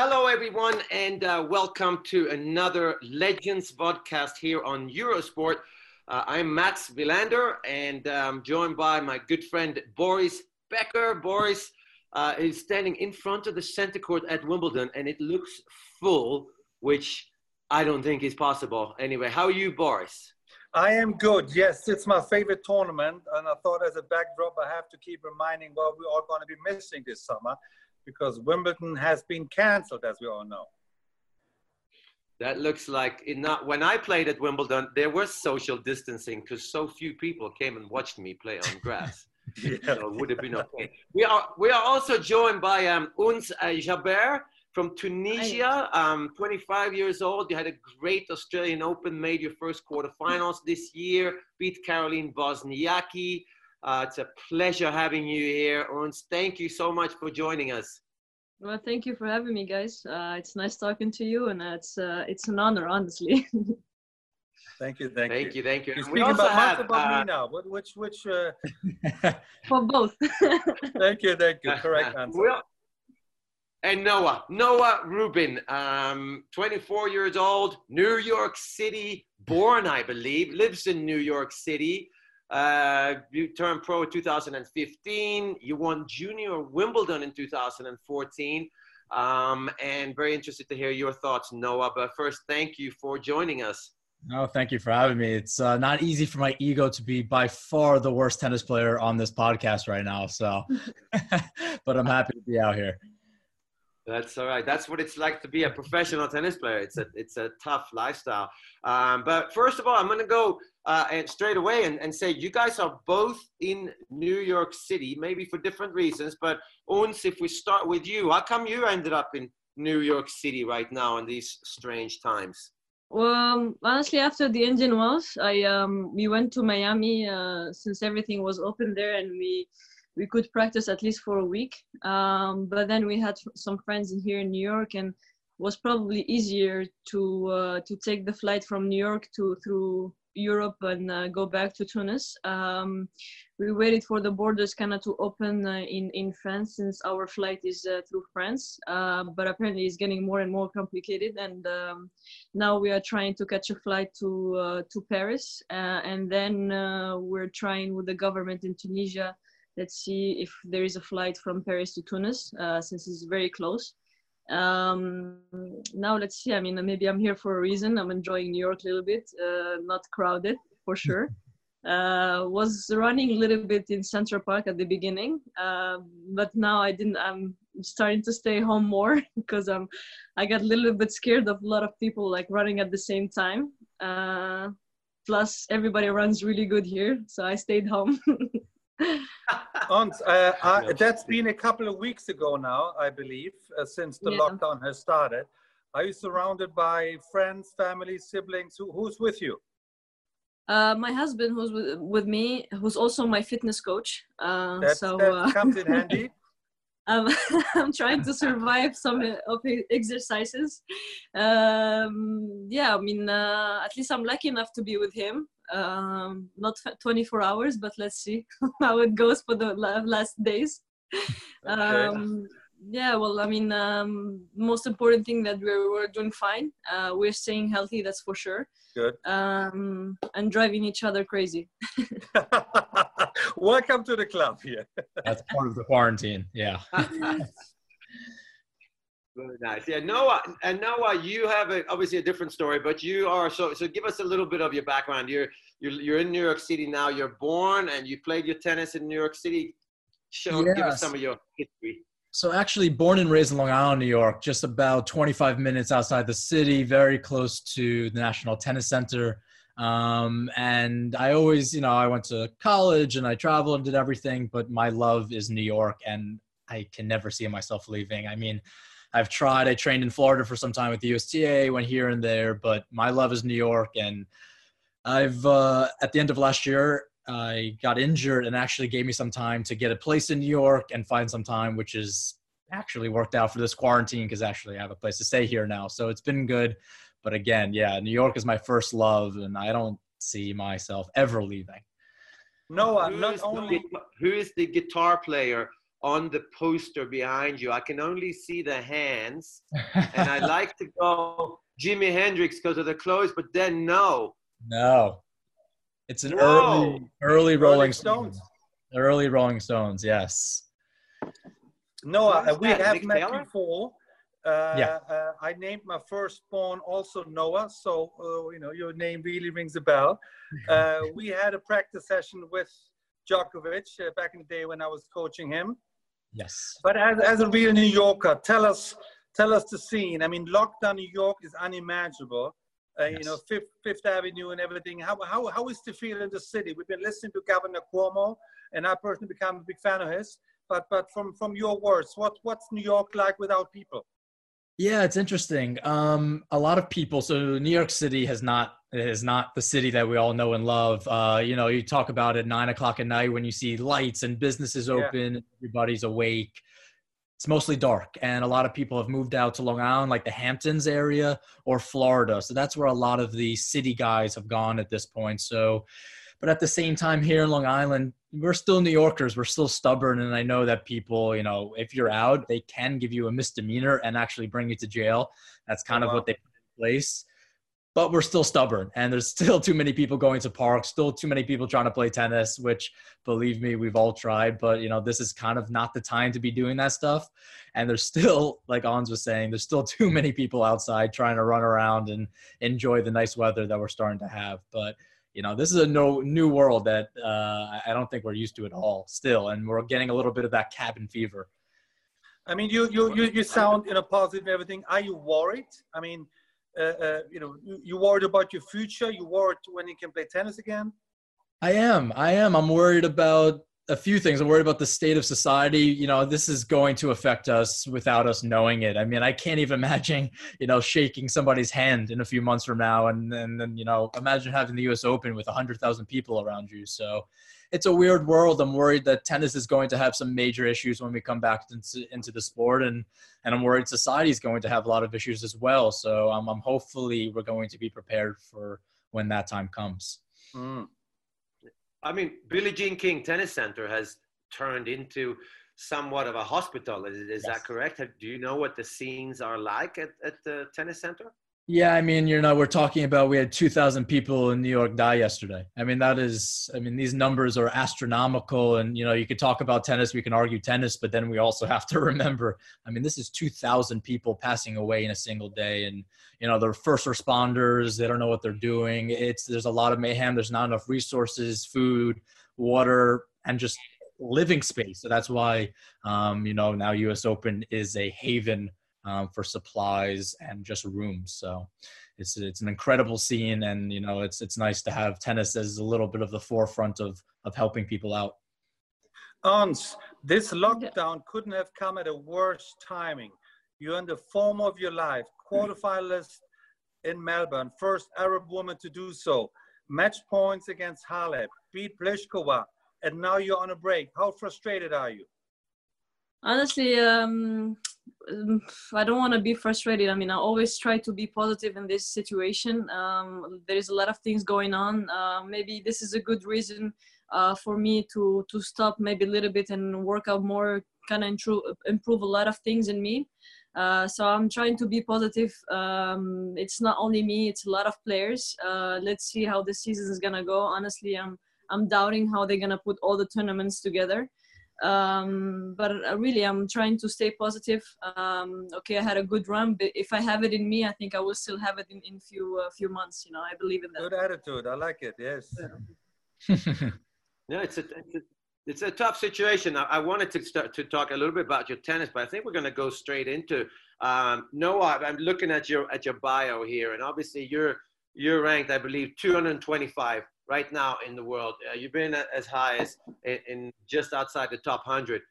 Hello, everyone, and uh, welcome to another Legends podcast here on Eurosport. Uh, I'm Mats Wilander, and I'm joined by my good friend Boris Becker. Boris uh, is standing in front of the center court at Wimbledon, and it looks full, which I don't think is possible. Anyway, how are you, Boris? I am good. Yes, it's my favorite tournament, and I thought as a backdrop, I have to keep reminding what we are going to be missing this summer, because Wimbledon has been cancelled, as we all know. That looks like in not, when I played at Wimbledon, there was social distancing because so few people came and watched me play on grass. yeah. So it would have been okay. We are we are also joined by um, Ons uh, Jabeur from Tunisia, um, 25 years old. You had a great Australian Open, made your first quarterfinals this year, beat Caroline Wozniacki. Uh, it's a pleasure having you here, Ons. Thank you so much for joining us. Well, thank you for having me, guys. Uh, it's nice talking to you, and it's uh, it's an honor, honestly. thank you, thank, you. thank you, thank you. You're speaking about, have, about uh, me now. What, which, which? Uh... For both. thank you, thank you. Correct answer. Well, and Noah, Noah Rubin, um, 24 years old, New York City born, I believe, lives in New York City. Uh, you turned pro in 2015. You won junior Wimbledon in 2014. Um, and very interested to hear your thoughts, Noah. But first, thank you for joining us. No, thank you for having me. It's uh, not easy for my ego to be by far the worst tennis player on this podcast right now. So, but I'm happy to be out here. That's all right. That's what it's like to be a professional tennis player. It's a it's a tough lifestyle. Um, but first of all, I'm going to go uh, and straight away and, and say you guys are both in New York City, maybe for different reasons. But Ons, if we start with you, how come you ended up in New York City right now in these strange times? Well, honestly, after the Indian Wells, I um, we went to Miami uh, since everything was open there, and we we could practice at least for a week. Um, but then we had some friends in here in New York, and was probably easier to uh, to take the flight from New York to through Europe and uh, go back to Tunis. Um, we waited for the borders kind of to open uh, in in France since our flight is uh, through France, uh, but apparently it's getting more and more complicated. And um, now we are trying to catch a flight to uh, to Paris, and then we're trying with the government in Tunisia let's see if there is a flight from Paris to Tunis, uh, since it's very close. Um, now let's see. I mean, maybe I'm here for a reason. I'm enjoying New York a little bit, uh, not crowded for sure. Uh, was running a little bit in Central Park at the beginning, uh, but now I didn't. I'm starting to stay home more because I'm. I got a little bit scared of a lot of people like running at the same time. Uh, plus, everybody runs really good here, so I stayed home. Ons, uh, I, that's been a couple of weeks ago now, I believe, uh, since the yeah. lockdown has started. Are you surrounded by friends, family, siblings? Who, who's with you? Uh, my husband, who's with, with, me, who's also my fitness coach. Uh, that, so that uh, comes in handy. I'm, I'm trying to survive some of his exercises. Um, yeah, I mean, uh, at least I'm lucky enough to be with him um, not 24 hours, but let's see how it goes for the last days. Um, yeah, well, I mean, um, most important thing that we're, we're doing fine. Uh, we're staying healthy, that's for sure. Good. Um, and driving each other crazy. Welcome to the club here. That's part of the quarantine. Yeah. Very nice. Yeah, Noah, and Noah, you have a, obviously a different story, but you are so. So, give us a little bit of your background. You're you're you're in New York City now. You're born and you played your tennis in New York City. Show, yes. give us some of your history. So, actually, born and raised in Long Island, New York, just about 25 minutes outside the city, very close to the National Tennis Center. Um, and I always, you know, I went to college and I traveled and did everything, but my love is New York, and I can never see myself leaving. I mean, I've tried. I trained in Florida for some time with the USTA, went here and there, but my love is New York. And I've uh, at the end of last year, I got injured and actually gave me some time to get a place in New York and find some time, which is actually worked out for this quarantine because actually I have a place to stay here now. So it's been good. But again, yeah, New York is my first love, and I don't see myself ever leaving. No, I'm not only. Who is the guitar player on the poster behind you. I can only see the hands. and I like to go Jimi Hendrix because of the clothes, but then no. No. It's an Whoa. early early Rolling Stones. Stones. Early Rolling Stones, yes. No, uh, we have Nick met Taylor? before. Uh, yeah. Uh, I named my firstborn also Noah, so uh, you know your name really rings a bell. Uh, we had a practice session with Djokovic uh, back in the day when I was coaching him. Yes. But as, as a real New Yorker, tell us tell us the scene. I mean, lockdown New York is unimaginable. Uh, yes. You know, Fifth, Fifth Avenue and everything. How, how, how is the feel in the city? We've been listening to Governor Cuomo, and I personally become a big fan of his. But but from from your words, what what's New York like without people? Yeah, it's interesting. Um, a lot of people. So New York City has not is not the city that we all know and love. Uh, you know, you talk about at nine o'clock at night when you see lights and businesses open, yeah. everybody's awake. It's mostly dark, and a lot of people have moved out to Long Island, like the Hamptons area or Florida. So that's where a lot of the city guys have gone at this point. So, but at the same time, here in Long Island, we're still New Yorkers. We're still stubborn. And I know that people, you know, if you're out, they can give you a misdemeanor and actually bring you to jail. That's oh, kind oh, of wow. what they put in place. But we're still stubborn. And there's still too many people going to parks, still too many people trying to play tennis, which believe me, we've all tried. But, you know, this is kind of not the time to be doing that stuff. And there's still, like Ons was saying, there's still too many people outside trying to run around and enjoy the nice weather that we're starting to have. But, you know this is a no, new world that uh, i don't think we're used to at all still and we're getting a little bit of that cabin fever. I mean you you you, you sound you know positive and everything. Are you worried? I mean uh, uh, you know you worried about your future? You worried when you can play tennis again? I am. I am. I'm worried about a few things. I'm worried about the state of society. You know, this is going to affect us without us knowing it. I mean, I can't even imagine, you know, shaking somebody's hand in a few months from now, and and then you know, imagine having the U.S. Open with hundred thousand people around you. So, it's a weird world. I'm worried that tennis is going to have some major issues when we come back into, into the sport, and and I'm worried society is going to have a lot of issues as well. So, I'm, I'm hopefully we're going to be prepared for when that time comes. Mm. I mean, Billie Jean King Tennis Center has turned into somewhat of a hospital. Is, is yes. that correct? Do you know what the scenes are like at, at the tennis center? Yeah, I mean, you know, we're talking about we had 2,000 people in New York die yesterday. I mean, that is, I mean, these numbers are astronomical. And, you know, you could talk about tennis, we can argue tennis, but then we also have to remember, I mean, this is 2,000 people passing away in a single day. And, you know, they're first responders, they don't know what they're doing. It's, there's a lot of mayhem, there's not enough resources, food, water, and just living space. So that's why, um, you know, now US Open is a haven um, for supplies and just rooms. So it's it's an incredible scene, and you know it's it's nice to have tennis as a little bit of the forefront of of helping people out. Ons, this lockdown couldn't have come at a worse timing. You're in the form of your life, quarterfinalist in Melbourne, first Arab woman to do so, match points against Halep, beat Pliskova, and now you're on a break. How frustrated are you? Honestly, um, um, I don't want to be frustrated. I mean, I always try to be positive in this situation. Um, there is a lot of things going on. Uh, maybe this is a good reason uh, for me to to stop maybe a little bit and work out more, kind of improve improve a lot of things in me. Uh, so I'm trying to be positive. Um, it's not only me; it's a lot of players. Uh, let's see how the season is gonna go. Honestly, I'm I'm doubting how they're gonna put all the tournaments together. Um, but uh, really, I'm trying to stay positive. Um, okay, I had a good run, but if I have it in me, I think I will still have it in in few uh, few months. You know, I believe in that. Good attitude. I like it. Yes. no, it's a, it's a it's a tough situation. I, I, wanted to start to talk a little bit about your tennis, but I think we're going to go straight into um, Noah. I'm looking at your at your bio here, and obviously you're you're ranked, I believe, 225 right now in the world. Uh, you've been as high as in, in just outside the top 100.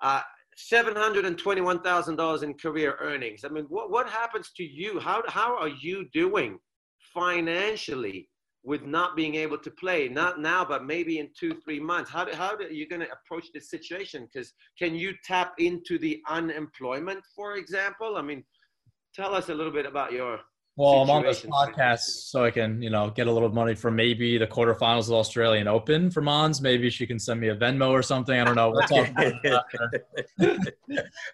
Uh, $721,000 in career earnings. I mean, what, what happens to you? How, how are you doing financially with not being able to play? Not now, but maybe in two, three months. How, how are you going to approach this situation? Because can you tap into the unemployment, for example? I mean, tell us a little bit about your well, I'm on this podcast so I can, you know, get a little money for maybe the quarterfinals of the Australian Open for Mons. Maybe she can send me a Venmo or something. I don't know. We'll talk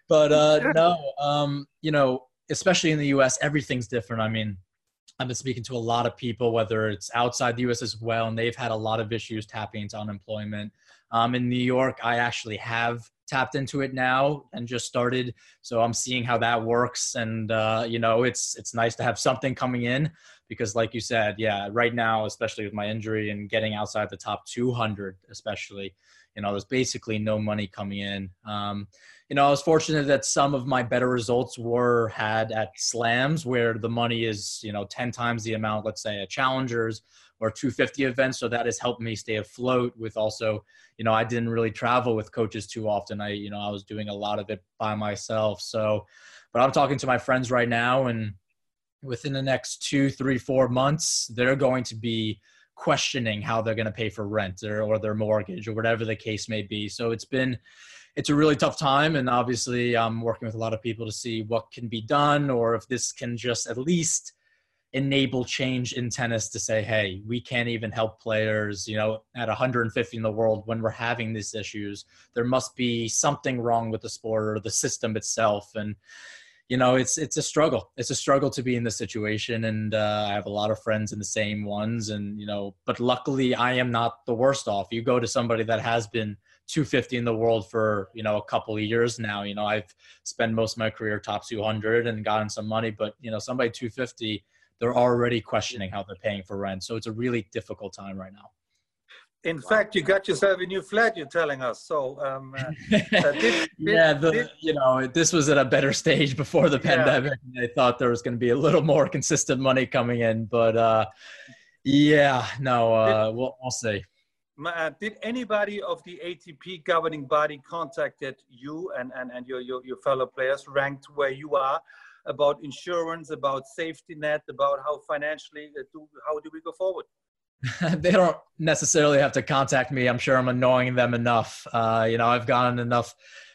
but uh, no, um, you know, especially in the U.S., everything's different. I mean, I've been speaking to a lot of people, whether it's outside the U.S. as well, and they've had a lot of issues tapping into unemployment. Um, in New York, I actually have tapped into it now and just started. So i'm seeing how that works. And uh, you know it's it's nice to have something coming in because like you said yeah right now especially with my injury and getting outside the top 200 especially you know there's basically no money coming in. Um, you know i was fortunate that some of my better results were had at slams where the money is you know 10 times the amount let's say at challengers or 250 events. So that has helped me stay afloat with also, you know, I didn't really travel with coaches too often. I, you know, I was doing a lot of it by myself. So, but I'm talking to my friends right now and within the next two, three, four months, they're going to be questioning how they're going to pay for rent or, or their mortgage or whatever the case may be. So it's been, it's a really tough time. And obviously I'm working with a lot of people to see what can be done or if this can just at least enable change in tennis to say, hey, we can't even help players, you know, at 150 in the world when we're having these issues. There must be something wrong with the sport or the system itself. And, you know, it's it's a struggle. It's a struggle to be in this situation, and uh, I have a lot of friends in the same ones. And you know, but luckily, I am not the worst off. You go to somebody that has been 250 in the world for you know a couple of years now. You know, I've spent most of my career top 200 and gotten some money, but you know, somebody 250 they're already questioning how they're paying for rent. So it's a really difficult time right now. In wow. fact, you got yourself a new flat. You're telling us. So, um, uh, uh did, yeah, the, did, you know, this was at a better stage before the pandemic. Yeah. I thought there was going to be a little more consistent money coming in, but uh, yeah, no, uh, did, we'll, we'll see. Uh, did anybody of the ATP governing body contacted you and, and, and your, your, your fellow players ranked where you are about insurance, about safety net, about how financially uh, do how do we go forward? they don't necessarily have to contact me. I'm sure I'm annoying them enough. Uh, you know, I've gotten enough.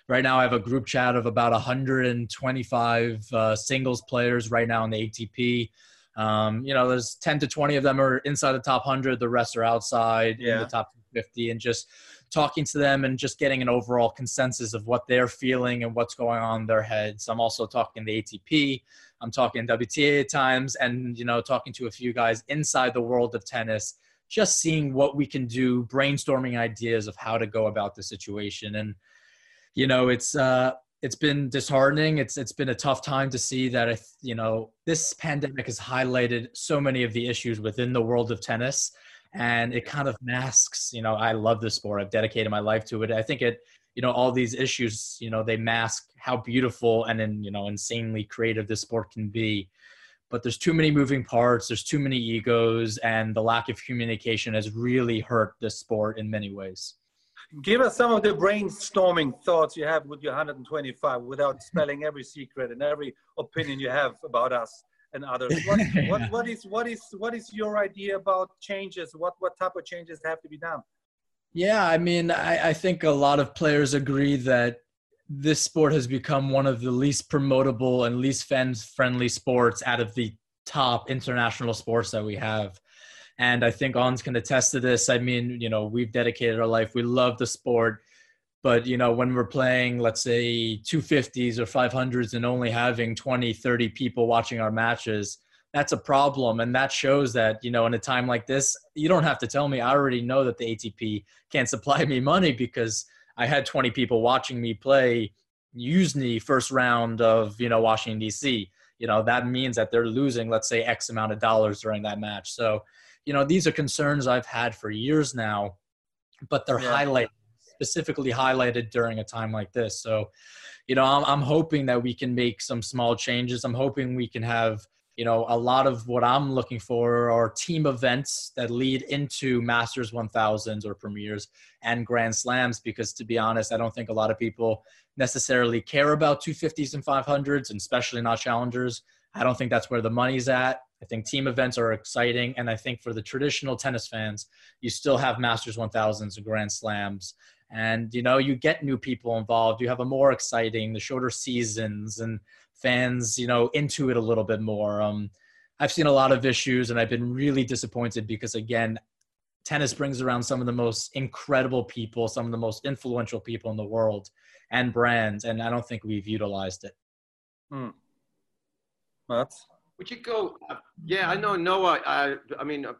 Right now, I have a group chat of about 125 uh, singles players right now in the ATP. Um, you know, there's 10 to 20 of them are inside the top 100. The rest are outside yeah. in the top 50, and just talking to them and just getting an overall consensus of what they're feeling and what's going on in their heads. I'm also talking the ATP. I'm talking WTA times, and you know, talking to a few guys inside the world of tennis, just seeing what we can do, brainstorming ideas of how to go about the situation. And you know, it's uh, it's been disheartening. It's it's been a tough time to see that if, you know this pandemic has highlighted so many of the issues within the world of tennis and it kind of masks you know i love this sport. I've dedicated my life to it. I think it you know all these issues you know they mask how beautiful and then you know insanely creative this sport can be. But there's too many moving parts there's too many egos and the lack of communication has really hurt this sport in many ways. Give us some of the brainstorming thoughts you have with your 125 without spelling every secret and every opinion you have about us and others. What, what, what is what is what is your idea about changes? What what type of changes have to be done? Yeah, I mean, I, I think a lot of players agree that this sport has become one of the least promotable and least fan friendly sports out of the top international sports that we have. And I think Ons can attest to this. I mean, you know, we've dedicated our life. We love the sport. But, you know, when we're playing, let's say 250s or 500s and only having 20, 30 people watching our matches, that's a problem. And that shows that, you know, in a time like this, you don't have to tell me. I already know that the ATP can't supply me money because I had 20 people watching me play USNI first round of, you know, Washington, D.C. You know, that means that they're losing, let's say, X amount of dollars during that match. So, you know, these are concerns I've had for years now, but they're yeah. highlighted, specifically highlighted during a time like this. So, you know, I'm, I'm hoping that we can make some small changes. I'm hoping we can have, you know, a lot of what I'm looking for are team events that lead into Masters 1000s or premieres and Grand Slams. Because to be honest, I don't think a lot of people necessarily care about 250s and 500s, and especially not challengers. I don't think that's where the money's at. I think team events are exciting. And I think for the traditional tennis fans, you still have Masters 1000s and Grand Slams. And, you know, you get new people involved. You have a more exciting, the shorter seasons and fans, you know, into it a little bit more. Um, I've seen a lot of issues and I've been really disappointed because, again, tennis brings around some of the most incredible people, some of the most influential people in the world and brands. And I don't think we've utilized it. Hmm. That's would you go? Uh, yeah, I know Noah. I, I mean, uh,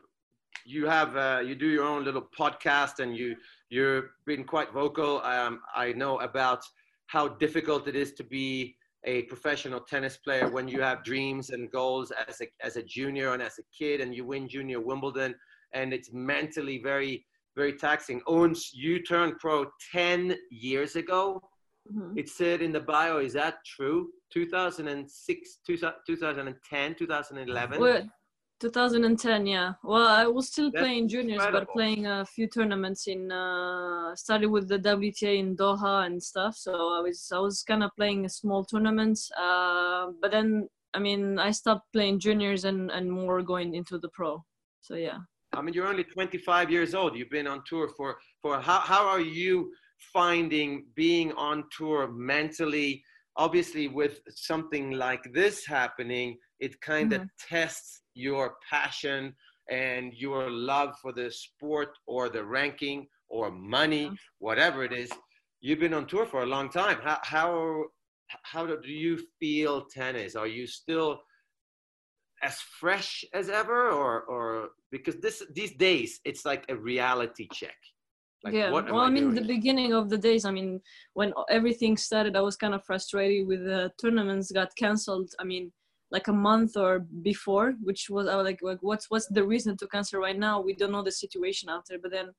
you have uh, you do your own little podcast, and you you've been quite vocal. Um, I know about how difficult it is to be a professional tennis player when you have dreams and goals as a as a junior and as a kid, and you win junior Wimbledon, and it's mentally very very taxing. Ons, you turned pro ten years ago. Mm-hmm. It said in the bio. Is that true? 2006, 2010, 2011? Well, 2010, yeah. Well, I was still That's playing juniors, incredible. but playing a few tournaments in. Uh, started with the WTA in Doha and stuff. So I was I was kind of playing small tournaments. Uh, but then, I mean, I stopped playing juniors and and more going into the pro. So yeah. I mean, you're only 25 years old. You've been on tour for for how how are you finding being on tour mentally? obviously with something like this happening it kind of mm-hmm. tests your passion and your love for the sport or the ranking or money whatever it is you've been on tour for a long time how how how do you feel tennis are you still as fresh as ever or or because this these days it's like a reality check like, yeah. well, I, I mean, the beginning of the days, I mean, when everything started, I was kind of frustrated with the tournaments got canceled. I mean, like a month or before, which was I was like, like, what's what's the reason to cancel right now? We don't know the situation out there. But then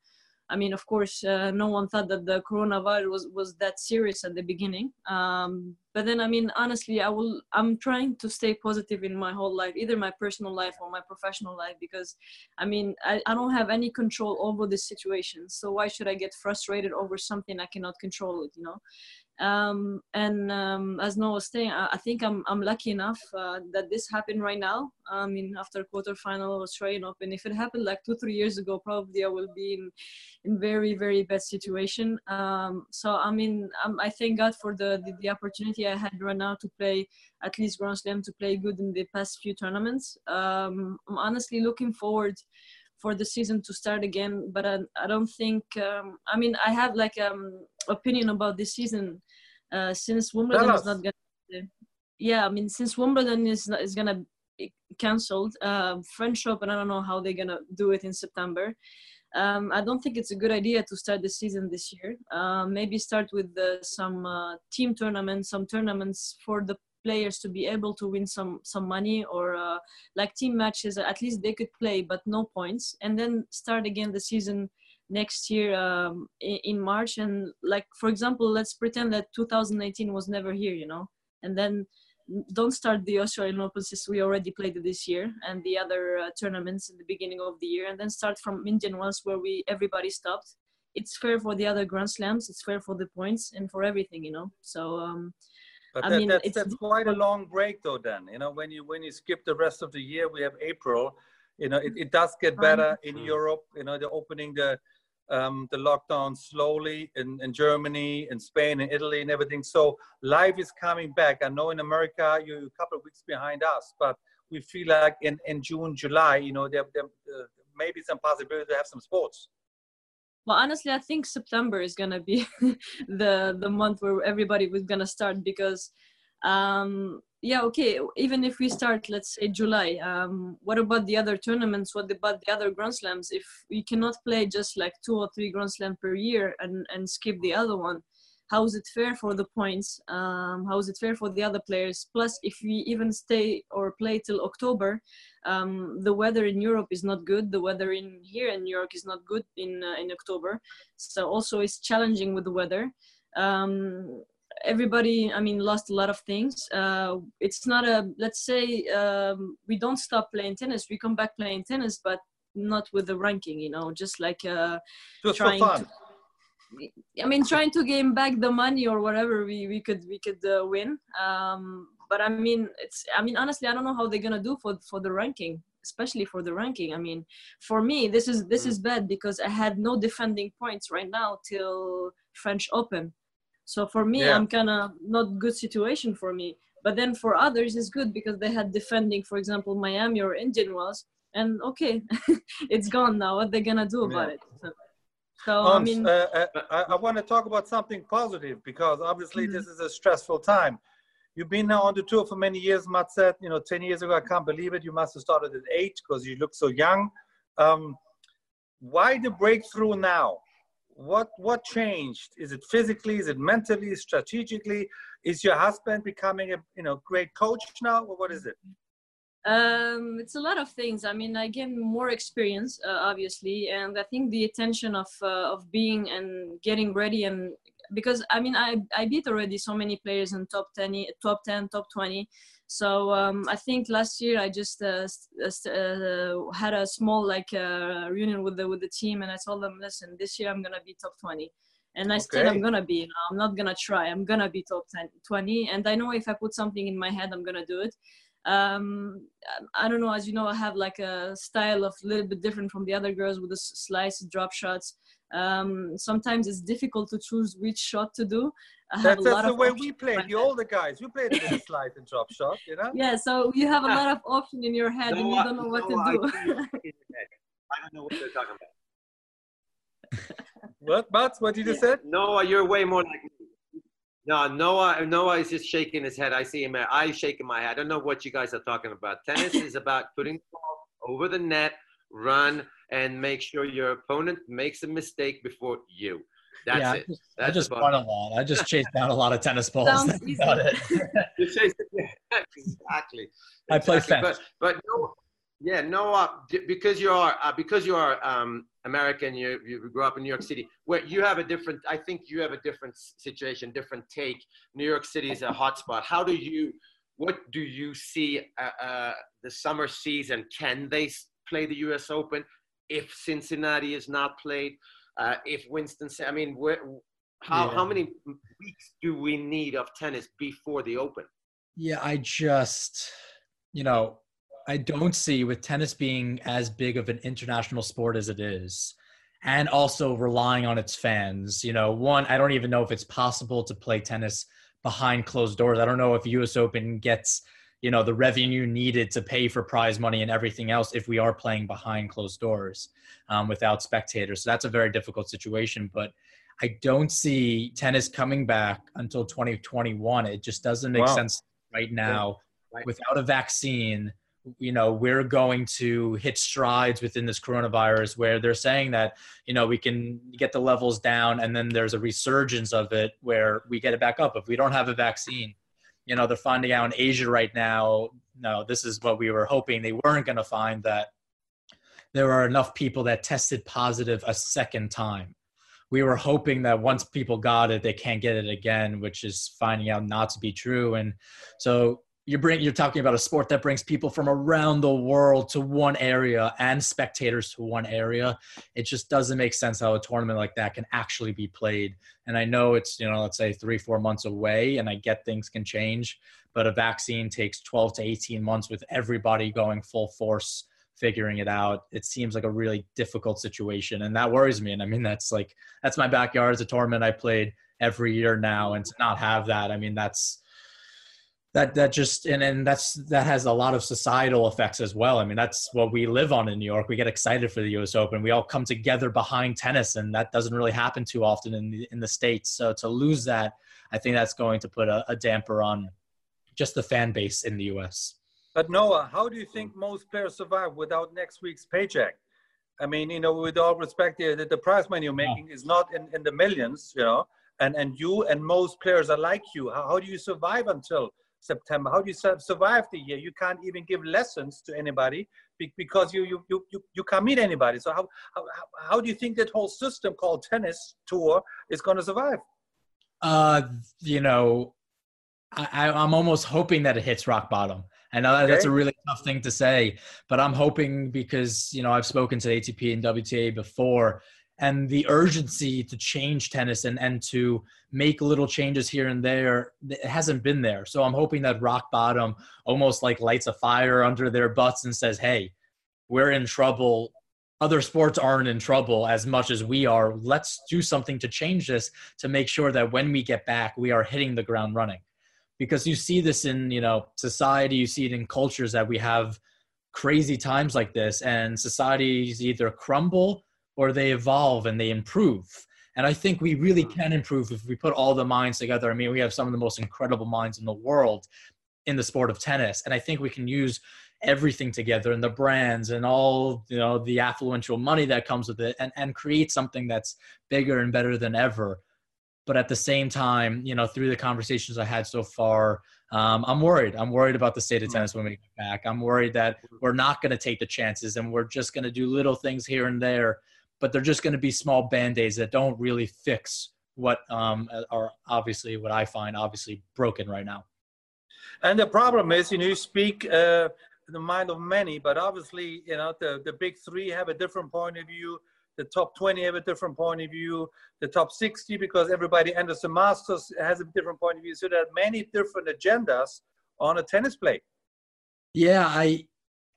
I mean, of course, uh, no one thought that the coronavirus was, was that serious at the beginning. Um, but then, I mean, honestly, I will. I'm trying to stay positive in my whole life, either my personal life or my professional life, because, I mean, I, I don't have any control over this situation. So why should I get frustrated over something I cannot control it? You know, um, and um, as Noah was saying, I, I, think I'm I'm lucky enough uh, that this happened right now. I mean, after quarterfinal Australian Open, if it happened like two three years ago, probably I will be in in very very bad situation. Um, so I mean, I'm, i thank God for the, the, the opportunity I had right now to play at least Grand Slam to play good in the past few tournaments. Um, I'm honestly looking forward for the season to start again but i, I don't think um, i mean i have like um opinion about this season uh, since wimbledon is not gonna yeah i mean since wimbledon is not, is gonna be cancelled uh, french open i don't know how they're gonna do it in september um, I don't think it's a good idea to start the season this year. Uh, maybe start with the, some uh, team tournaments, some tournaments for the players to be able to win some some money or uh, like team matches at least they could play but no points. And then start again the season next year um, in, march. And like for example let's pretend that 2018 was never here you know? And then don't start the australian open since we already played it this year and the other uh, tournaments in the beginning of the year and then start from indian wells where we everybody stopped it's fair for the other grand slams it's fair for the points and for everything you know so um, but I that, mean, that's, that's quite a long break, though. Then you know, when you when you skip the rest of the year, we have April. You know, it, it does get better in Europe. You know, they're opening the um, the lockdown slowly in, in Germany, in Spain, in Italy, and everything. So life is coming back. I know in America you're a couple of weeks behind us, but we feel like in, in June, July, you know, they're, they're, uh, maybe some possibility to have some sports? Well, honestly, I think September is gonna be the the month where everybody was gonna start because, um, yeah, okay. Even if we start, let's say July, um, what about the other tournaments? What about the other Grand Slams? If we cannot play just like two or three Grand Slam per year and and skip the other one, how is it fair for the points um, how is it fair for the other players plus if we even stay or play till october um, the weather in europe is not good the weather in here in new york is not good in uh, in october so also it's challenging with the weather um, everybody i mean lost a lot of things uh, it's not a let's say um, we don't stop playing tennis we come back playing tennis but not with the ranking you know just like uh, just trying to I mean, trying to gain back the money or whatever we, we could we could uh, win. Um, but I mean, it's I mean honestly, I don't know how they're gonna do for for the ranking, especially for the ranking. I mean, for me, this is this is bad because I had no defending points right now till French Open. So for me, yeah. I'm kind of not good situation for me. But then for others, it's good because they had defending, for example, Miami or Indian Wells, and okay, it's gone now. What they're gonna do about yeah. it? So, so I mean, uh, uh, I, I want to talk about something positive because obviously mm-hmm. this is a stressful time. You've been now on the tour for many years, Mats said. You know, ten years ago, I can't believe it. You must have started at eight because you look so young. Um, why the breakthrough now? What what changed? Is it physically? Is it mentally? Strategically? Is your husband becoming a you know great coach now, or what is it? Um, it's a lot of things. I mean, I gain more experience, uh, obviously, and I think the attention of uh, of being and getting ready and because I mean, I I beat already so many players in top ten, top ten, top twenty. So um, I think last year I just uh, uh, had a small like uh, reunion with the with the team, and I told them, listen, this year I'm gonna be top twenty and I okay. still I'm gonna be. You know, I'm not gonna try. I'm gonna be top 10, 20, and I know if I put something in my head, I'm gonna do it um, I don't know, as you know, I have like a style of a little bit different from the other girls with the slice drop shots. Um, sometimes it's difficult to choose which shot to do. That's, that's the way we play. The older guys, we played a bit slice and drop shot, you know? Yeah, so you have a lot of option in your head no, and you don't know what no, to do. I don't know what they're talking about. what, Mats? What did you yeah. say? Noah, you're way more like me. No, Noah, Noah is just shaking his head. I see him. I shaking my head. I don't know what you guys are talking about. Tennis is about putting the ball over the net, run, and make sure your opponent makes a mistake before you. That's yeah, it. I just, That's I just run a lot. I just chase down a lot of tennis balls. That's about it. yeah, exactly. I play exactly. fence. But, but no, yeah, Noah, because you are uh, because you are um, American, you, you grew up in New York City, where you have a different, I think you have a different situation, different take. New York City is a hotspot. How do you, what do you see uh, uh, the summer season? Can they play the U.S. Open if Cincinnati is not played? Uh, if Winston, I mean, where, how, yeah. how many weeks do we need of tennis before the Open? Yeah, I just, you know, I don't see with tennis being as big of an international sport as it is, and also relying on its fans. You know, one, I don't even know if it's possible to play tennis behind closed doors. I don't know if US Open gets, you know, the revenue needed to pay for prize money and everything else if we are playing behind closed doors um, without spectators. So that's a very difficult situation. But I don't see tennis coming back until 2021. It just doesn't make wow. sense right now yeah. right. without a vaccine you know we're going to hit strides within this coronavirus where they're saying that you know we can get the levels down and then there's a resurgence of it where we get it back up if we don't have a vaccine you know they're finding out in asia right now no this is what we were hoping. They weren't going to find that there are enough people that tested positive a second time. We were hoping that once people got it they can't get it again which is finding out not to be true. And so you're bring you're talking about a sport that brings people from around the world to one area and spectators to one area. It just doesn't make sense how a tournament like that can actually be played. And i know it's you know let's say three four months away and i get things can change but a vaccine takes 12 to 18 months with everybody going full force figuring it out. It seems like a really difficult situation and that worries me. And i mean that's like that's my backyard. As a tournament i played every year now and to not have that i mean that's that that just and and that's that has a lot of societal effects as well. I mean, that's what we live on in New York. We get excited for the U.S. Open. We all come together behind tennis, and that doesn't really happen too often in the in the states. So to lose that, I think that's going to put a, a damper on just the fan base in the U.S. But Noah, how do you think most players survive without next week's paycheck? I mean, you know, with all respect, the, the prize money you're making yeah. is not in, in the millions, you know, and, and you and most players are like you. How, how do you survive until September? How do you survive the year? You can't even give lessons to anybody because you, you, you, you, you can't meet anybody. So how, how, how do you think that whole system called tennis tour is going to survive? Uh, you know, I, I'm almost hoping that it hits rock bottom. I know okay. that's a really tough thing to say, but I'm hoping because you know I've spoken to ATP and WTA before, and the urgency to change tennis and and to make little changes here and there it hasn't been there. So I'm hoping that rock bottom almost like lights a fire under their butts and says, "Hey, we're in trouble. Other sports aren't in trouble as much as we are. Let's do something to change this to make sure that when we get back, we are hitting the ground running." because you see this in you know society you see it in cultures that we have crazy times like this and societies either crumble or they evolve and they improve and i think we really mm. can improve if we put all the minds together i mean we have some of the most incredible minds in the world in the sport of tennis and i think we can use everything together and the brands and all you know the affluential money that comes with it and, and create something that's bigger and better than ever but at the same time, you know, through the conversations I had so far, um, I'm worried. I'm worried about the state of tennis when we get back. I'm worried that we're not going to take the chances and we're just going to do little things here and there, but they're just going to be small band aids that don't really fix what um, are obviously what I find obviously broken right now. And the problem is, you know, you speak uh, the mind of many, but obviously, you know, the, the big three have a different point of view the top 20 have a different point of view, the top 60, because everybody enters the Masters has a different point of view. So there are many different agendas on a tennis play. Yeah, I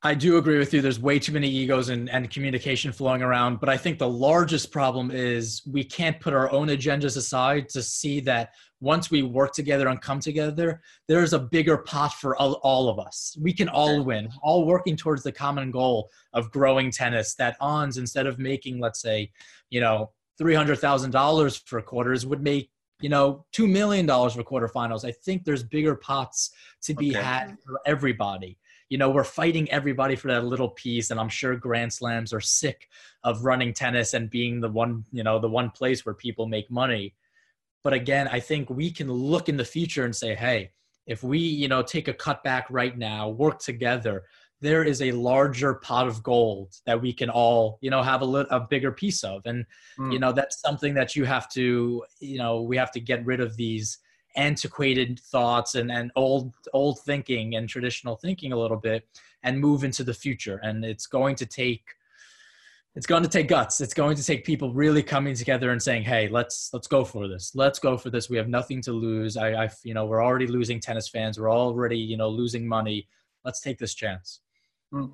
I do agree with you. There's way too many egos and, and communication flowing around. But I think the largest problem is we can't put our own agendas aside to see that once we work together and come together, there's a bigger pot for all, all of us. We can all win, all working towards the common goal of growing tennis. That ONS, instead of making, let's say, you know, $300,000 for quarters, would make you know, $2 million for quarterfinals. I think there's bigger pots to be okay. had for everybody you know, we're fighting everybody for that little piece. And I'm sure Grand Slams are sick of running tennis and being the one, you know, the one place where people make money. But again, I think we can look in the future and say, hey, if we, you know, take a cut back right now, work together, there is a larger pot of gold that we can all, you know, have a little, a bigger piece of. And, mm. you know, that's something that you have to, you know, we have to get rid of these antiquated thoughts and, and old old thinking and traditional thinking a little bit and move into the future. And it's going to take it's going to take guts. It's going to take people really coming together and saying hey let's let's go for this. Let's go for this. We have nothing to lose. I i you know we're already losing tennis fans. We're already you know losing money. Let's take this chance. Mm.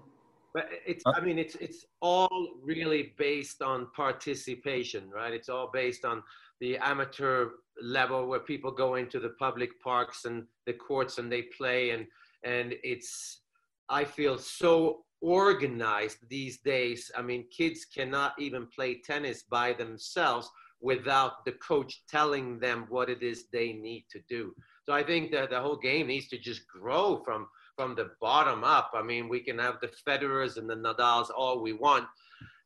but it's i mean it's it's all really based on participation right? It's all based on the amateur level where people go into the public parks and the courts and they play and and it's i feel so organized these days. I mean kids cannot even play tennis by themselves without the coach telling them what it is they need to do. So i think that the whole game needs to just grow from from the bottom up. I mean we can have the federers and the nadals all we want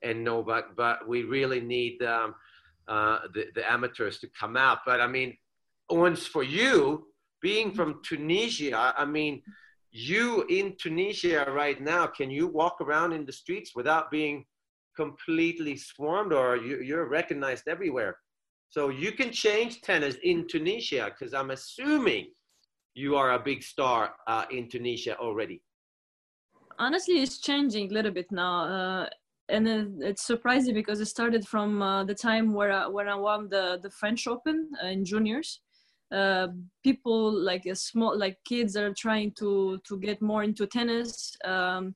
and no but but we really need um, uh, the, the amateurs to come out. But I mean, Ons for you, being from Tunisia, I mean, you in Tunisia right now, can you walk around in the streets without being completely swarmed or you, are recognized everywhere? So you can change tennis in Tunisia because I'm assuming you are a big star uh, in Tunisia already. Honestly, it's changing a little bit now. Uh, and it's surprising because it started from uh, the time where I, when I won the the French Open uh, in juniors. Uh, people like a small like kids are trying to to get more into tennis. Um,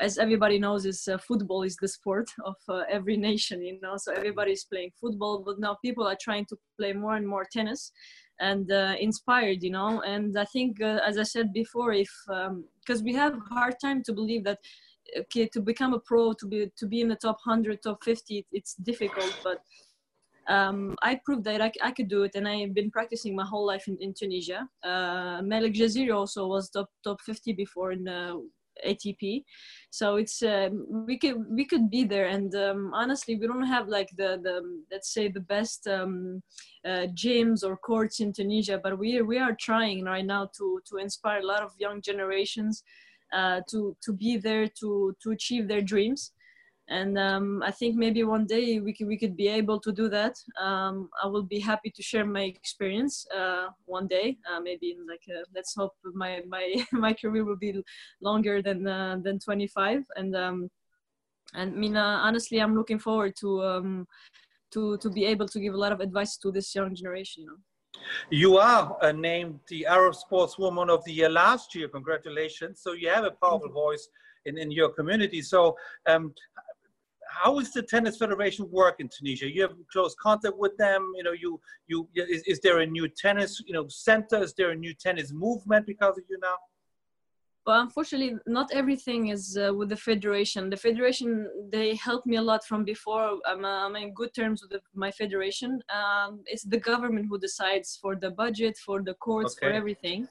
as everybody knows, is uh, football is the sport of uh, every nation, you know. So everybody's playing football, but now people are trying to play more and more tennis, and uh, inspired, you know. And I think, uh, as I said before, if because um, we have a hard time to believe that okay to become a pro to be to be in the top 100 top 50 it's difficult but um, I proved that I, I, could do it, and I've been practicing my whole life in, in Tunisia. Uh, Malek Jaziri also was top top 50 before in the ATP, so it's um, we could we could be there. And um, honestly, we don't have like the the let's say the best um, uh, gyms or courts in Tunisia, but we we are trying right now to to inspire a lot of young generations uh, to to be there to to achieve their dreams and um, I think maybe one day we could we could be able to do that. Um, I will be happy to share my experience uh, one day. Uh, maybe like uh, let's hope my my my career will be longer than uh, than 25. And um, and I mean honestly, I'm looking forward to um, to to be able to give a lot of advice to this young generation. You know. You are uh, named the Arab Sportswoman of the Year last year. Congratulations! So you have a powerful voice in, in your community. So um, how is the tennis federation work in Tunisia? You have close contact with them. You know, you you is, is there a new tennis you know center? Is there a new tennis movement because of you now? Well, unfortunately, not everything is uh, with the federation. The federation they helped me a lot from before. I'm, uh, I'm in good terms with the, my federation. Um, it's the government who decides for the budget, for the courts, okay. for everything.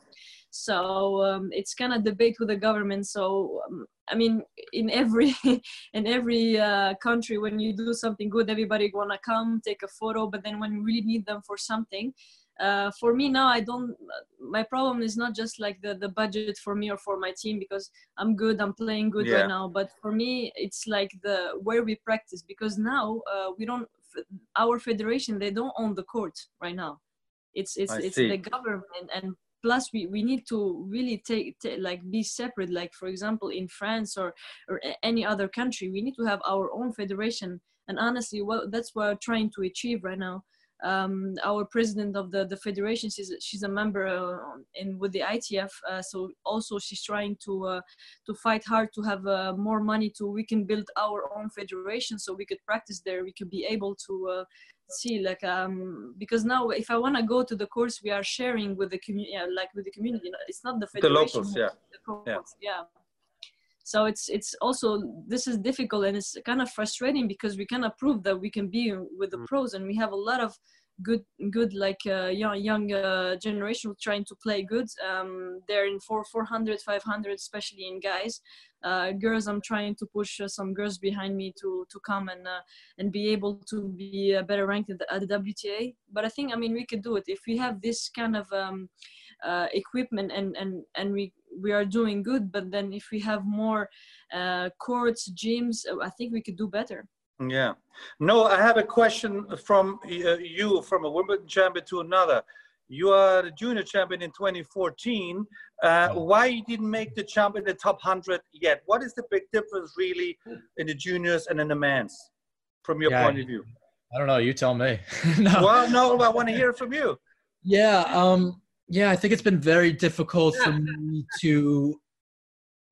So um, it's kind of debate with the government. So um, I mean, in every in every uh, country, when you do something good, everybody wanna come take a photo. But then when you really need them for something, uh, for me now, I don't. My problem is not just like the the budget for me or for my team because I'm good, I'm playing good yeah. right now. But for me, it's like the where we practice because now uh, we don't. Our federation they don't own the court right now. It's it's I it's see. the government and plus we, we need to really take, like be separate like for example in france or or any other country we need to have our own federation and honestly well that's what we're trying to achieve right now um, our president of the, the federation she's, she's a member uh, in with the ITF uh, so also she's trying to uh, to fight hard to have uh, more money to we can build our own federation so we could practice there we could be able to uh, see like um because now if i want to go to the course we are sharing with the community yeah, like with the community it's not the federation the locals yeah the yeah. yeah so it's it's also this is difficult and it's kind of frustrating because we cannot prove that we can be with the mm. pros and we have a lot of good good like uh, young young uh, generation trying to play good. Um, they're in 4 400 500 especially in guys. Uh, girls i'm trying to push uh, some girls behind me to to come and uh, and be able to be uh, better ranked at the, at the, wta but i think i mean we could do it. If we have this kind of um, equipment and and and we we are doing good but then if we have more courts gyms i think we could do better yeah. No, I have a question from uh, you from a Wimbledon champion to another. You are the junior champion in 2014. Uh, why you didn't make the jump in the top 100 yet? What is the big difference really in the juniors and in the men's from your yeah, point of view? I don't know. You tell me. no. Well, no, I want to hear from you. Yeah. Um, yeah, I think it's been very difficult for me to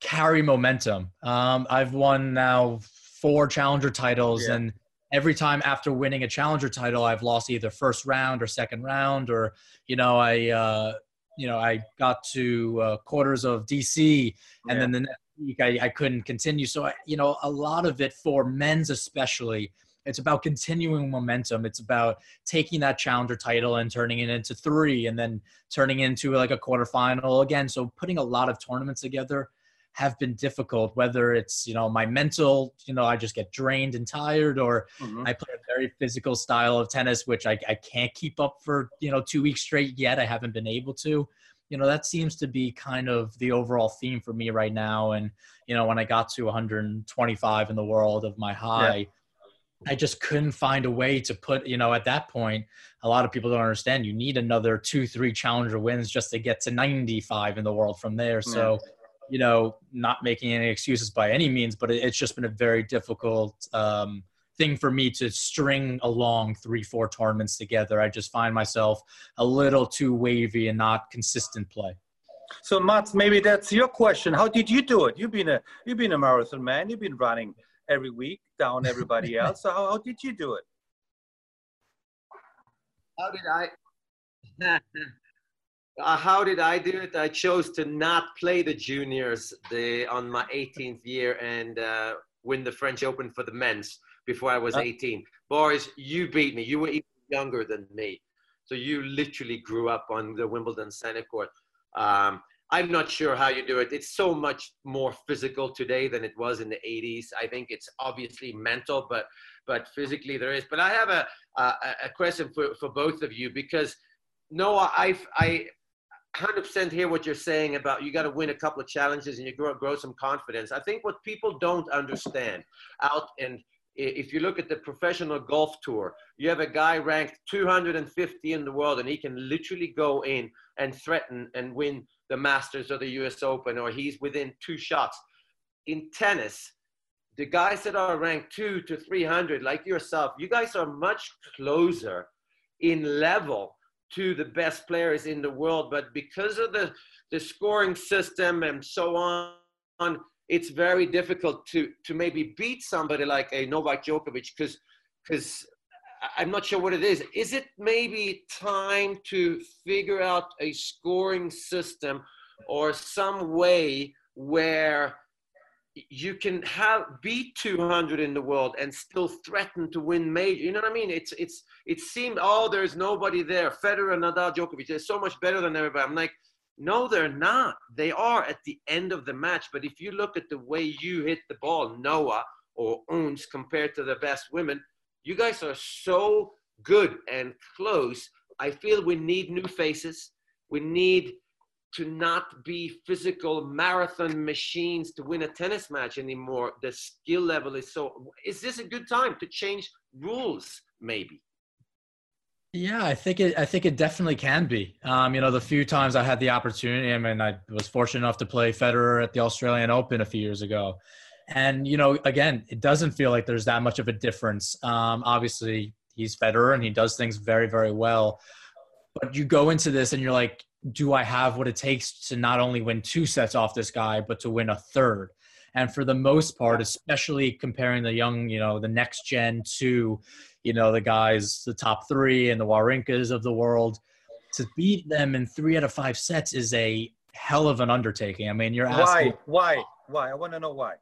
carry momentum. Um, I've won now four challenger titles yeah. and every time after winning a challenger title i've lost either first round or second round or you know i uh you know i got to uh, quarters of dc and yeah. then the next week I, I couldn't continue so I, you know a lot of it for men's especially it's about continuing momentum. It's about taking that challenger title and turning it into three and then turning into like a quarterfinal again. So putting a lot of tournaments together have been difficult whether it's you know my mental you know i just get drained and tired or mm-hmm. i play a very physical style of tennis which I, I can't keep up for you know two weeks straight yet. I haven't been able to. You know that seems to be kind of the overall theme for me right now. And you know when i got to 125 in the world of my high yeah. I just couldn't find a way to put, you know, at that point, a lot of people don't understand. You need another two, three challenger wins just to get to 95 in the world from there. So, you know, not making any excuses by any means, but it's just been a very difficult um, thing for me to string along three, four tournaments together. I just find myself a little too wavy and not consistent play. So Mats, maybe that's your question. How did you do it? You've been a you've been a marathon man. You've been running every week down everybody else. So how, how did you do it? How did I? uh, how did I do it? I chose to not play the juniors the, on my 18th year and uh, win the French Open for the men's before I was 18. Boris, you beat me. You were even younger than me. So you literally grew up on the Wimbledon center court. Um, I'm not sure how you do it. It's so much more physical today than it was in the 80s. I think it's obviously mental, but but physically there is. But I have a a, a question for, for both of you because Noah, I I 100% hear what you're saying about you got to win a couple of challenges and you grow grow some confidence. I think what people don't understand out and if you look at the professional golf tour, you have a guy ranked 250 in the world, and he can literally go in and threaten and win the Masters or the US Open, or he's within two shots. In tennis, the guys that are ranked two to 300, like yourself, you guys are much closer in level to the best players in the world. But because of the, the scoring system and so on, it's very difficult to to maybe beat somebody like a Novak Djokovic because because I'm not sure what it is. Is it maybe time to figure out a scoring system or some way where you can have beat 200 in the world and still threaten to win major. You know what I mean? It's it's it seemed oh there's nobody there. Federer, Nadal, Djokovic, they're so much better than everybody. I'm like no, they're not. They are at the end of the match. But if you look at the way you hit the ball, Noah or Ons, compared to the best women, you guys are so good and close. I feel we need new faces. We need to not be physical marathon machines to win a tennis match anymore. The skill level is so. Is this a good time to change rules? Maybe. Yeah, I think it. I think it definitely can be. Um, you know, the few times I had the opportunity, I mean, I was fortunate enough to play Federer at the Australian Open a few years ago, and you know, again, it doesn't feel like there's that much of a difference. Um, obviously, he's Federer and he does things very, very well, but you go into this and you're like, do I have what it takes to not only win two sets off this guy, but to win a third? And for the most part, especially comparing the young, you know, the next gen to you know, the guys, the top three and the Wawrinkas of the world. To beat them in three out of five sets is a hell of an undertaking. I mean, you're asking why, why, why? I want to know why.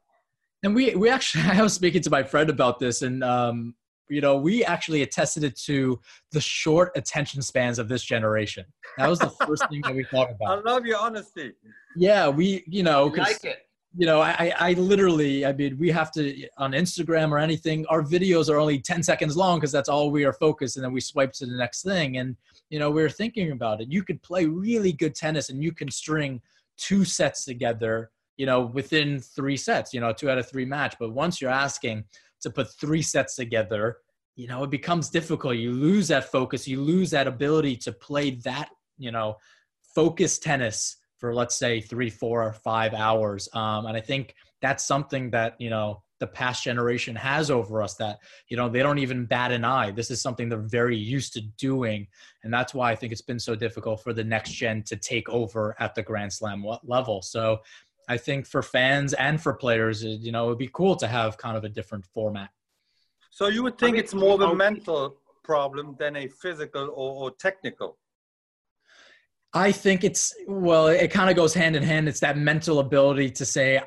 And we we actually I was speaking to my friend about this, and um, you know, we actually attested it to the short attention spans of this generation. That was the first thing that we thought about. I love your honesty. Yeah, we, you know, like it you know, I, I literally, I mean, we have to on Instagram or anything. Our videos are only ten seconds long because that's all we are focused, and then we swipe to the next thing. And you know, we are thinking about it. You could play really good tennis, and you can string two sets together. You know, within three sets. You know, two out of three match. But once you're asking to put three sets together, you know, it becomes difficult. You lose that focus. You lose that ability to play that. You know, focused tennis for let's say three, four, or five hours. Um, and I think that's something that you know the past generation has over us that you know they don't even bat an eye this is something they're very used to doing and that's why i think it's been so difficult for the next gen to take over at the grand slam level so i think for fans and for players you know it would be cool to have kind of a different format so you would think I mean, it's more of a mental problem than a physical or, or technical I think it's well, it kind of goes hand in hand. It's that mental ability to say,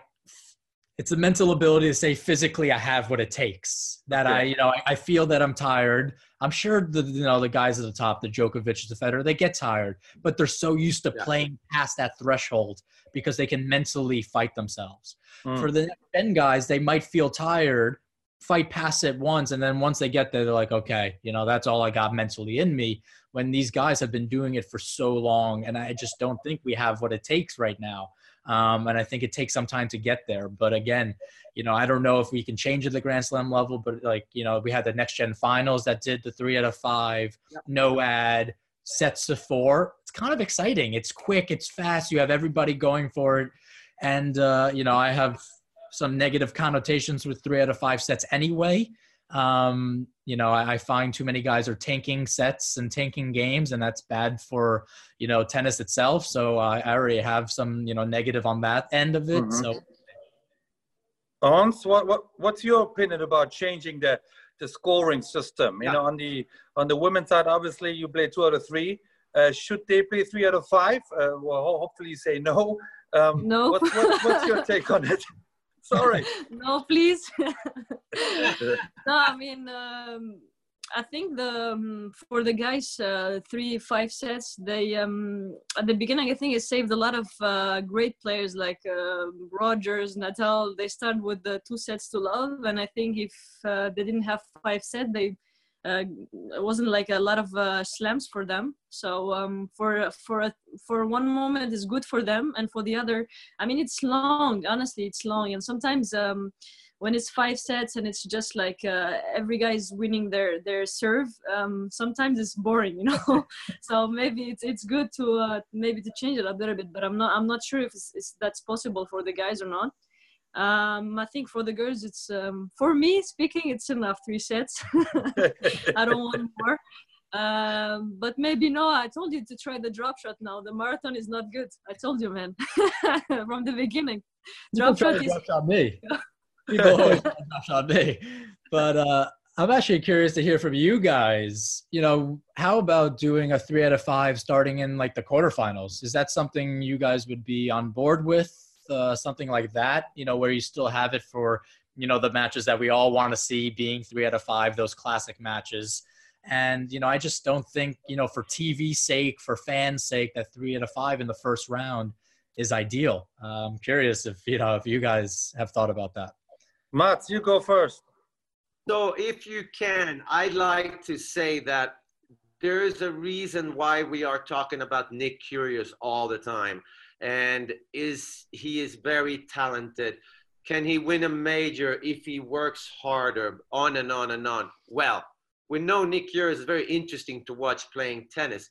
it's the mental ability to say physically, I have what it takes. That I, you know, I, I, feel that I'm tired. I'm sure the you know the guys at the top, the Djokovic, the Federer, they get tired, but they're so used to yeah. playing past that threshold because they can mentally fight themselves. Mm. For the end guys, they might feel tired, fight past it once, and then once they get there, they're like, okay, you know, that's all I got mentally in me when these guys have been doing it for so long. And I just don't think we have what it takes right now. Um, and I think it takes some time to get there. But again, you know, I don't know if we can change at the Grand Slam level, but like, you know, we had the next gen finals that did the three out of five, yep. no ad, sets to four. It's kind of exciting. It's quick, it's fast. You have everybody going for it. And, uh, you know, I have some negative connotations with three out of five sets anyway. Um, you know, I, I, find too many guys are tanking sets and tanking games, and that's bad for you know tennis itself. So uh, I already have some you know negative on that end of it. Mm-hmm. So, Ons, what, what what's your opinion about changing the the scoring system? You yeah. know, on the on the women's side, obviously you play two out of three. Uh, should they play three out of five? Uh, well, hopefully you say no. Um, no. What, what, what's your take on it? Sorry. no, please. no, I mean, um, I think the um, for the guys uh, three five sets they um, at the beginning I think it saved a lot of uh, great players like uh, Rogers Nadal they start with the two sets to love and I think if uh, they didn't have five set they uh, it wasn't like a lot of uh, slams for them. So um, for for a, for one moment it's good for them, and for the other, I mean it's long. Honestly, it's long, and sometimes um, when it's five sets and it's just like uh, every guy is winning their their serve, um, sometimes it's boring, you know. so maybe it's it's good to uh, maybe to change it a little bit, but I'm not I'm not sure if it's, it's that's possible for the guys or not. Um, I think for the girls, it's um, for me speaking, it's enough three sets. I don't want more. Um, but maybe no. I told you to try the drop shot now. The marathon is not good. I told you, man, from the beginning. Drop shot is. Drop shot me. People always drop shot me. But uh, I'm actually curious to hear from you guys. You know, how about doing a three out of five starting in like the quarterfinals? Is that something you guys would be on board with? Uh, something like that, you know, where you still have it for, you know, the matches that we all want to see being three out of five, those classic matches. And, you know, I just don't think, you know, for TV sake, for fans' sake, that three out of five in the first round is ideal. Uh, I'm curious if, you know, if you guys have thought about that. Mats, you go first. So, if you can, I'd like to say that there is a reason why we are talking about Nick Kyrgios all the time and is he is very talented. Can he win a major if he works harder? On and on and on. Well, we know Nick Kyrgios is very interesting to watch playing tennis.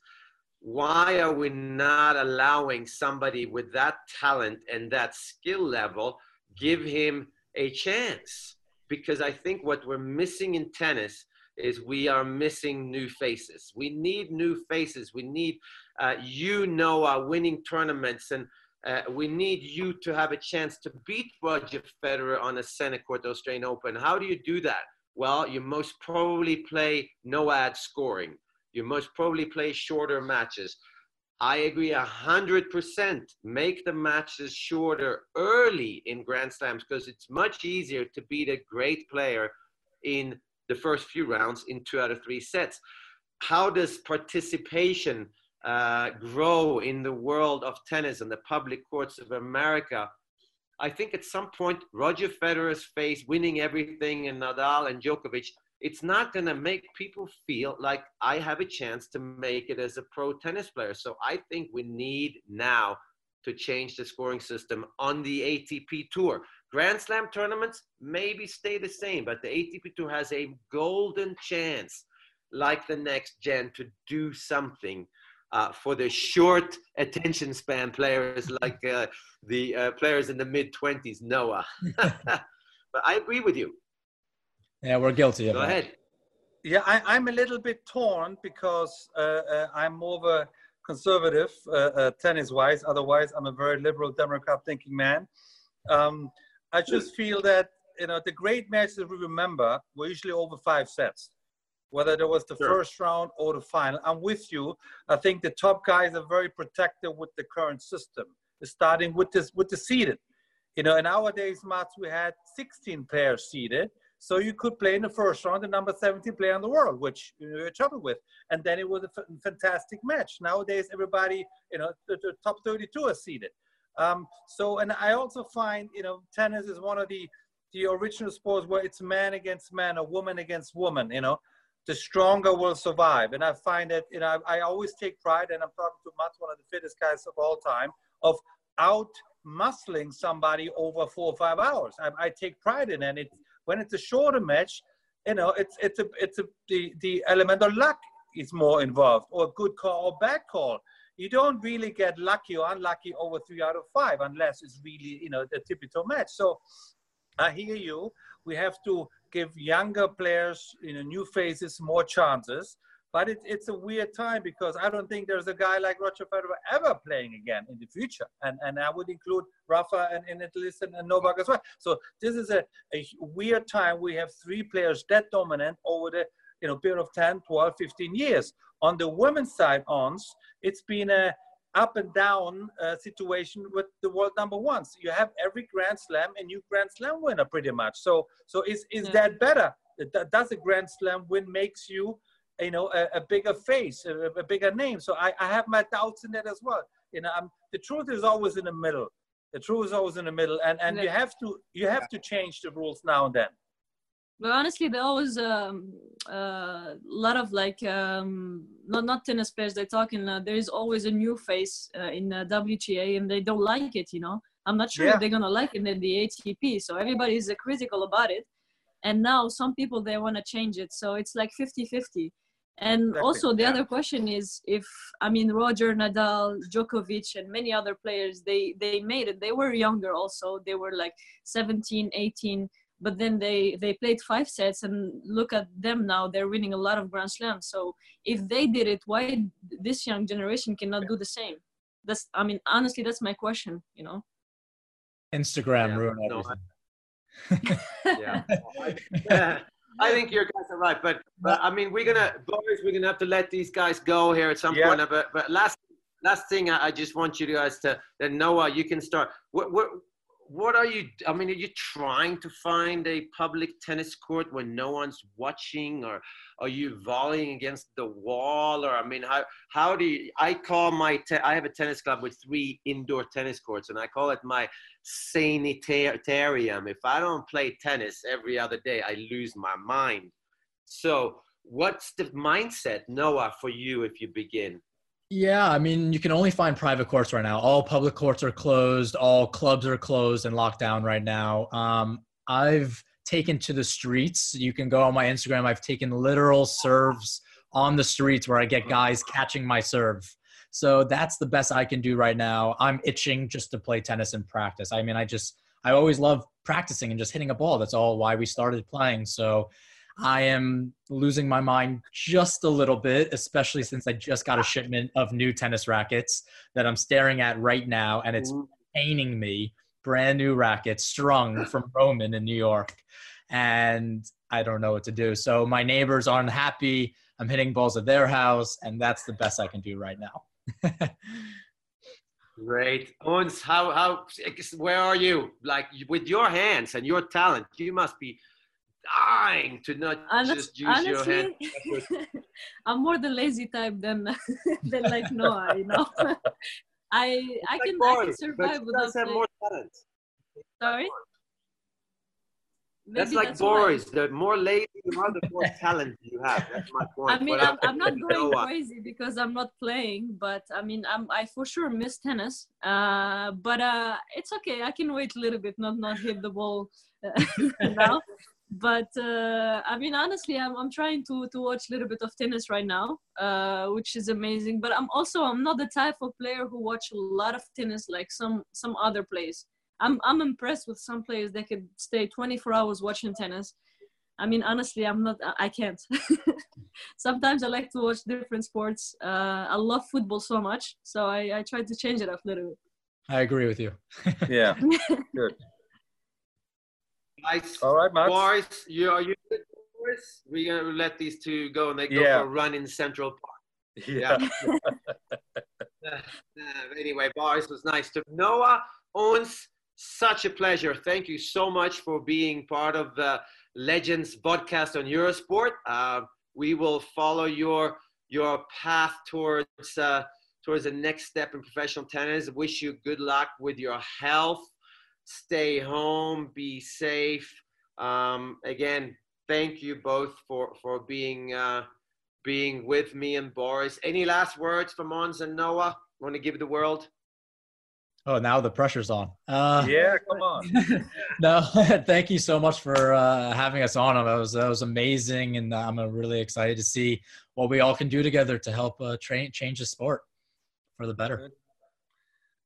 Why are we not allowing somebody with that talent and that skill level give him a chance? Because I think what we're missing in tennis is we are missing new faces. We need new faces. We need uh, you know are winning tournaments and uh, we need you to have a chance to beat Roger Federer on a center court Australian Open. How do you do that? Well, you most probably play no ad scoring. You most probably play shorter matches. I agree 100%. Make the matches shorter early in Grand Slams because it's much easier to beat a great player in the first few rounds in two out of three sets. How does participation uh, grow in the world of tennis and the public courts of America? I think at some point, Roger Federer's face winning everything and Nadal and Djokovic, it's not going to make people feel like I have a chance to make it as a pro tennis player. So I think we need now to change the scoring system on the ATP Tour. Grand Slam tournaments maybe stay the same, but the ATP Tour has a golden chance, like the next gen, to do something uh, for the short attention span players like uh, the uh, players in the mid 20s, Noah. but I agree with you. Yeah, we're guilty of Go that. ahead. Yeah, I, am a little bit torn because uh, uh, I'm more of a conservative uh, tennis wise. Otherwise, I'm a very liberal Democrat thinking man. Um, I just feel that you know the great matches we remember were usually over five sets, whether it was the sure. first round or the final. I'm with you. I think the top guys are very protective with the current system, starting with this with the seeded. You know, in our days, Mats, we had 16 players seeded. So you could play in the first round the number 17 player in the world, which you're trouble with. And then it was a fantastic match. Nowadays, everybody, you know, the, the top 32 are seeded. Um, so, and I also find, you know, tennis is one of the the original sports where it's man against man or woman against woman. You know, the stronger will survive. And I find that, you know, I, I always take pride, and I'm talking to Mats, one of the fittest guys of all time, of out muscling somebody over four or five hours. I, I take pride in it. And it's when it's a shorter match, you know, it's it's a it's a the the element of luck is more involved, or a good call or bad call you don't really get lucky or unlucky over three out of five unless it's really, you know, the typical match. So I hear you. We have to give younger players, you know, new faces more chances. But it, it's a weird time because I don't think there's a guy like Roger Federer ever playing again in the future. And, and I would include Rafa and, and and, and Novak as well. So this is a, a weird time. We have three players that dominant over the you know period of 10, 12, 15 years. On the women's side, ons, it's been a up and down uh, situation with the world number ones. You have every Grand Slam a new Grand Slam winner pretty much. So so is is yeah. that better? Does a Grand Slam win makes you you know a, a bigger face, a, a, bigger name? So I, I have my doubts in that as well. You know, I'm, the truth is always in the middle. The truth is always in the middle, and and yeah. you have to you have to change the rules now and then. But honestly, there always um, a uh, lot of like um, not not tennis players. They're talking. Uh, there is always a new face uh, in uh, WTA, and they don't like it. You know, I'm not sure yeah. if they're gonna like it in the ATP. So everybody is uh, critical about it, and now some people they want to change it. So it's like 50-50. And exactly. also the yeah. other question is if I mean Roger, Nadal, Djokovic, and many other players they they made it. They were younger also. They were like 17, 18 but then they they played five sets and look at them now they're winning a lot of grand slams so if they did it why this young generation cannot do the same that's i mean honestly that's my question you know instagram yeah, ruined everything yeah. yeah. I think your guys are right, but but I mean we're gonna boys we're gonna have to let these guys go here at some yeah. point. But but last last thing I, I, just want you guys to then Noah you can start. What what what are you i mean are you trying to find a public tennis court when no one's watching or are you volleying against the wall or i mean how how do you i call my te- i have a tennis club with three indoor tennis courts and i call it my sanitarium. If i don't play tennis every other day i lose my mind. So what's the mindset noah for you if you begin yeah, I mean, you can only find private courts right now. All public courts are closed. All clubs are closed and locked down right now. Um, I've taken to the streets. You can go on my Instagram. I've taken literal serves on the streets where I get guys catching my serve. So that's the best I can do right now. I'm itching just to play tennis and practice. I mean, I just, I always love practicing and just hitting a ball. That's all why we started playing. So I am losing my mind just a little bit, especially since I just got a shipment of new tennis rackets that I'm staring at right now, and it's paining me. Brand new rackets strung from Roman in New York, and I don't know what to do. So my neighbors aren't happy. I'm hitting balls at their house, and that's the best I can do right now. Great. Ons, how, how, where are you? Like with your hands and your talent, you must be dying to not Honest, just use honestly, your hand. I'm more the lazy type than than like Noah, you know. I I can boy, I can survive without have more talent. Sorry. Maybe that's like that's Boris. The more lazy you are, the more talent you have. That's my point. I mean, I'm, I'm not going crazy because I'm not playing, but I mean, I'm I for sure miss tennis. Uh, but uh, it's okay. I can wait a little bit, not not hit the ball uh, now but uh, I mean, honestly, I'm, I'm trying to, to watch a little bit of tennis right now, uh, which is amazing. But I'm also I'm not the type of player who watch a lot of tennis like some some other players. I'm I'm impressed with some players that could stay 24 hours watching tennis. I mean, honestly, I'm not. I can't. Sometimes I like to watch different sports. Uh, I love football so much, so I, I try to change it up a little bit. I agree with you. yeah, good. Guys, All right, Max. Boys, you are you boys? We're gonna let these two go and they go yeah. for a run in Central Park. Yeah. uh, anyway, boys, was nice to Noah Ons. Such a pleasure. Thank you so much for being part of the Legends podcast on Eurosport. Uh, we will follow your your path towards uh, towards the next step in professional tennis. Wish you good luck with your health stay home, be safe. Um, again, thank you both for for being uh, being with me and Boris. Any last words from Ons and Noah? Want to give the world? Oh, now the pressure's on. Uh, yeah, come on. no, thank you so much for uh, having us on. That was that was amazing, and I'm really excited to see what we all can do together to help uh, train change the sport for the better.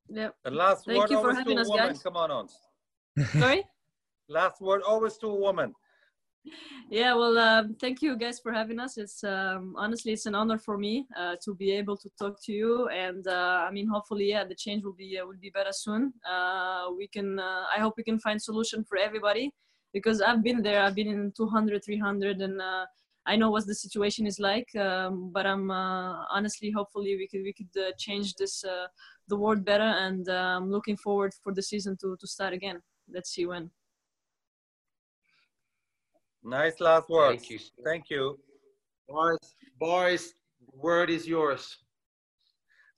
Yep. The last Thank word you for always having to a us, woman. Guys. Come on, on. Sorry? last word always to a woman. yeah well um, thank you guys for having us it's um, honestly it's an honor for me uh, to be able to talk to you and uh, i mean hopefully yeah the change will be uh, will be better soon uh, we can uh, i hope we can find solution for everybody because i've been there i've been in 200 300 and uh, i know what the situation is like um, but i'm honestly hopefully we could we could change this the world better and i'm looking forward for the season to to start again let's see when Nice last words. Thank you. Thank you. Boris, Boris, word is yours.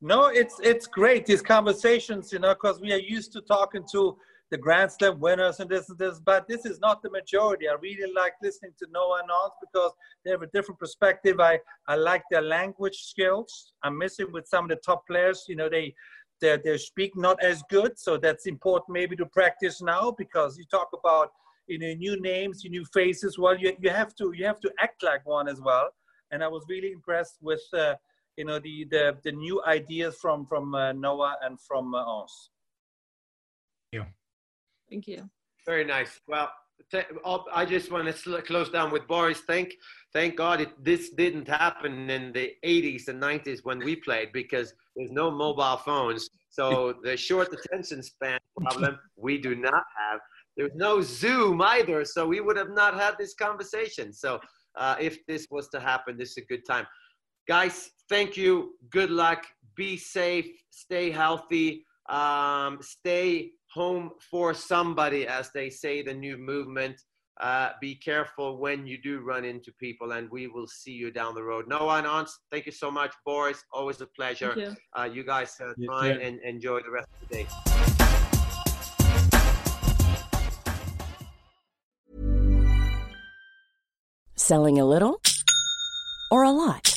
No, it's it's great these conversations, you know, because we are used to talking to the Grand Slam winners and this and this, but this is not the majority. I really like listening to Noah and Ons because they have a different perspective. I I like their language skills. I'm missing with some of the top players. You know, they they they speak not as good, so that's important maybe to practice now because you talk about you know new names new faces well you, you have to you have to act like one as well and i was really impressed with uh, you know the, the the new ideas from from uh, noah and from uh, Ons. Thank you. Thank you. Very nice. Well, I just want to close down with Boris. Thank, thank God it, this didn't happen in the 80s and 90s when we played because there's no mobile phones. So the short attention span problem we do not have. There's no Zoom either, so we would have not had this conversation. So uh, if this was to happen, this is a good time. Guys, thank you. Good luck. Be safe. Stay healthy. Um, stay home for somebody, as they say, the new movement. Uh, be careful when you do run into people, and we will see you down the road. No one Ons, thank you so much. Boris, always a pleasure. You. Uh, you. guys uh, try and enjoy the rest of the day. Selling a little or a lot?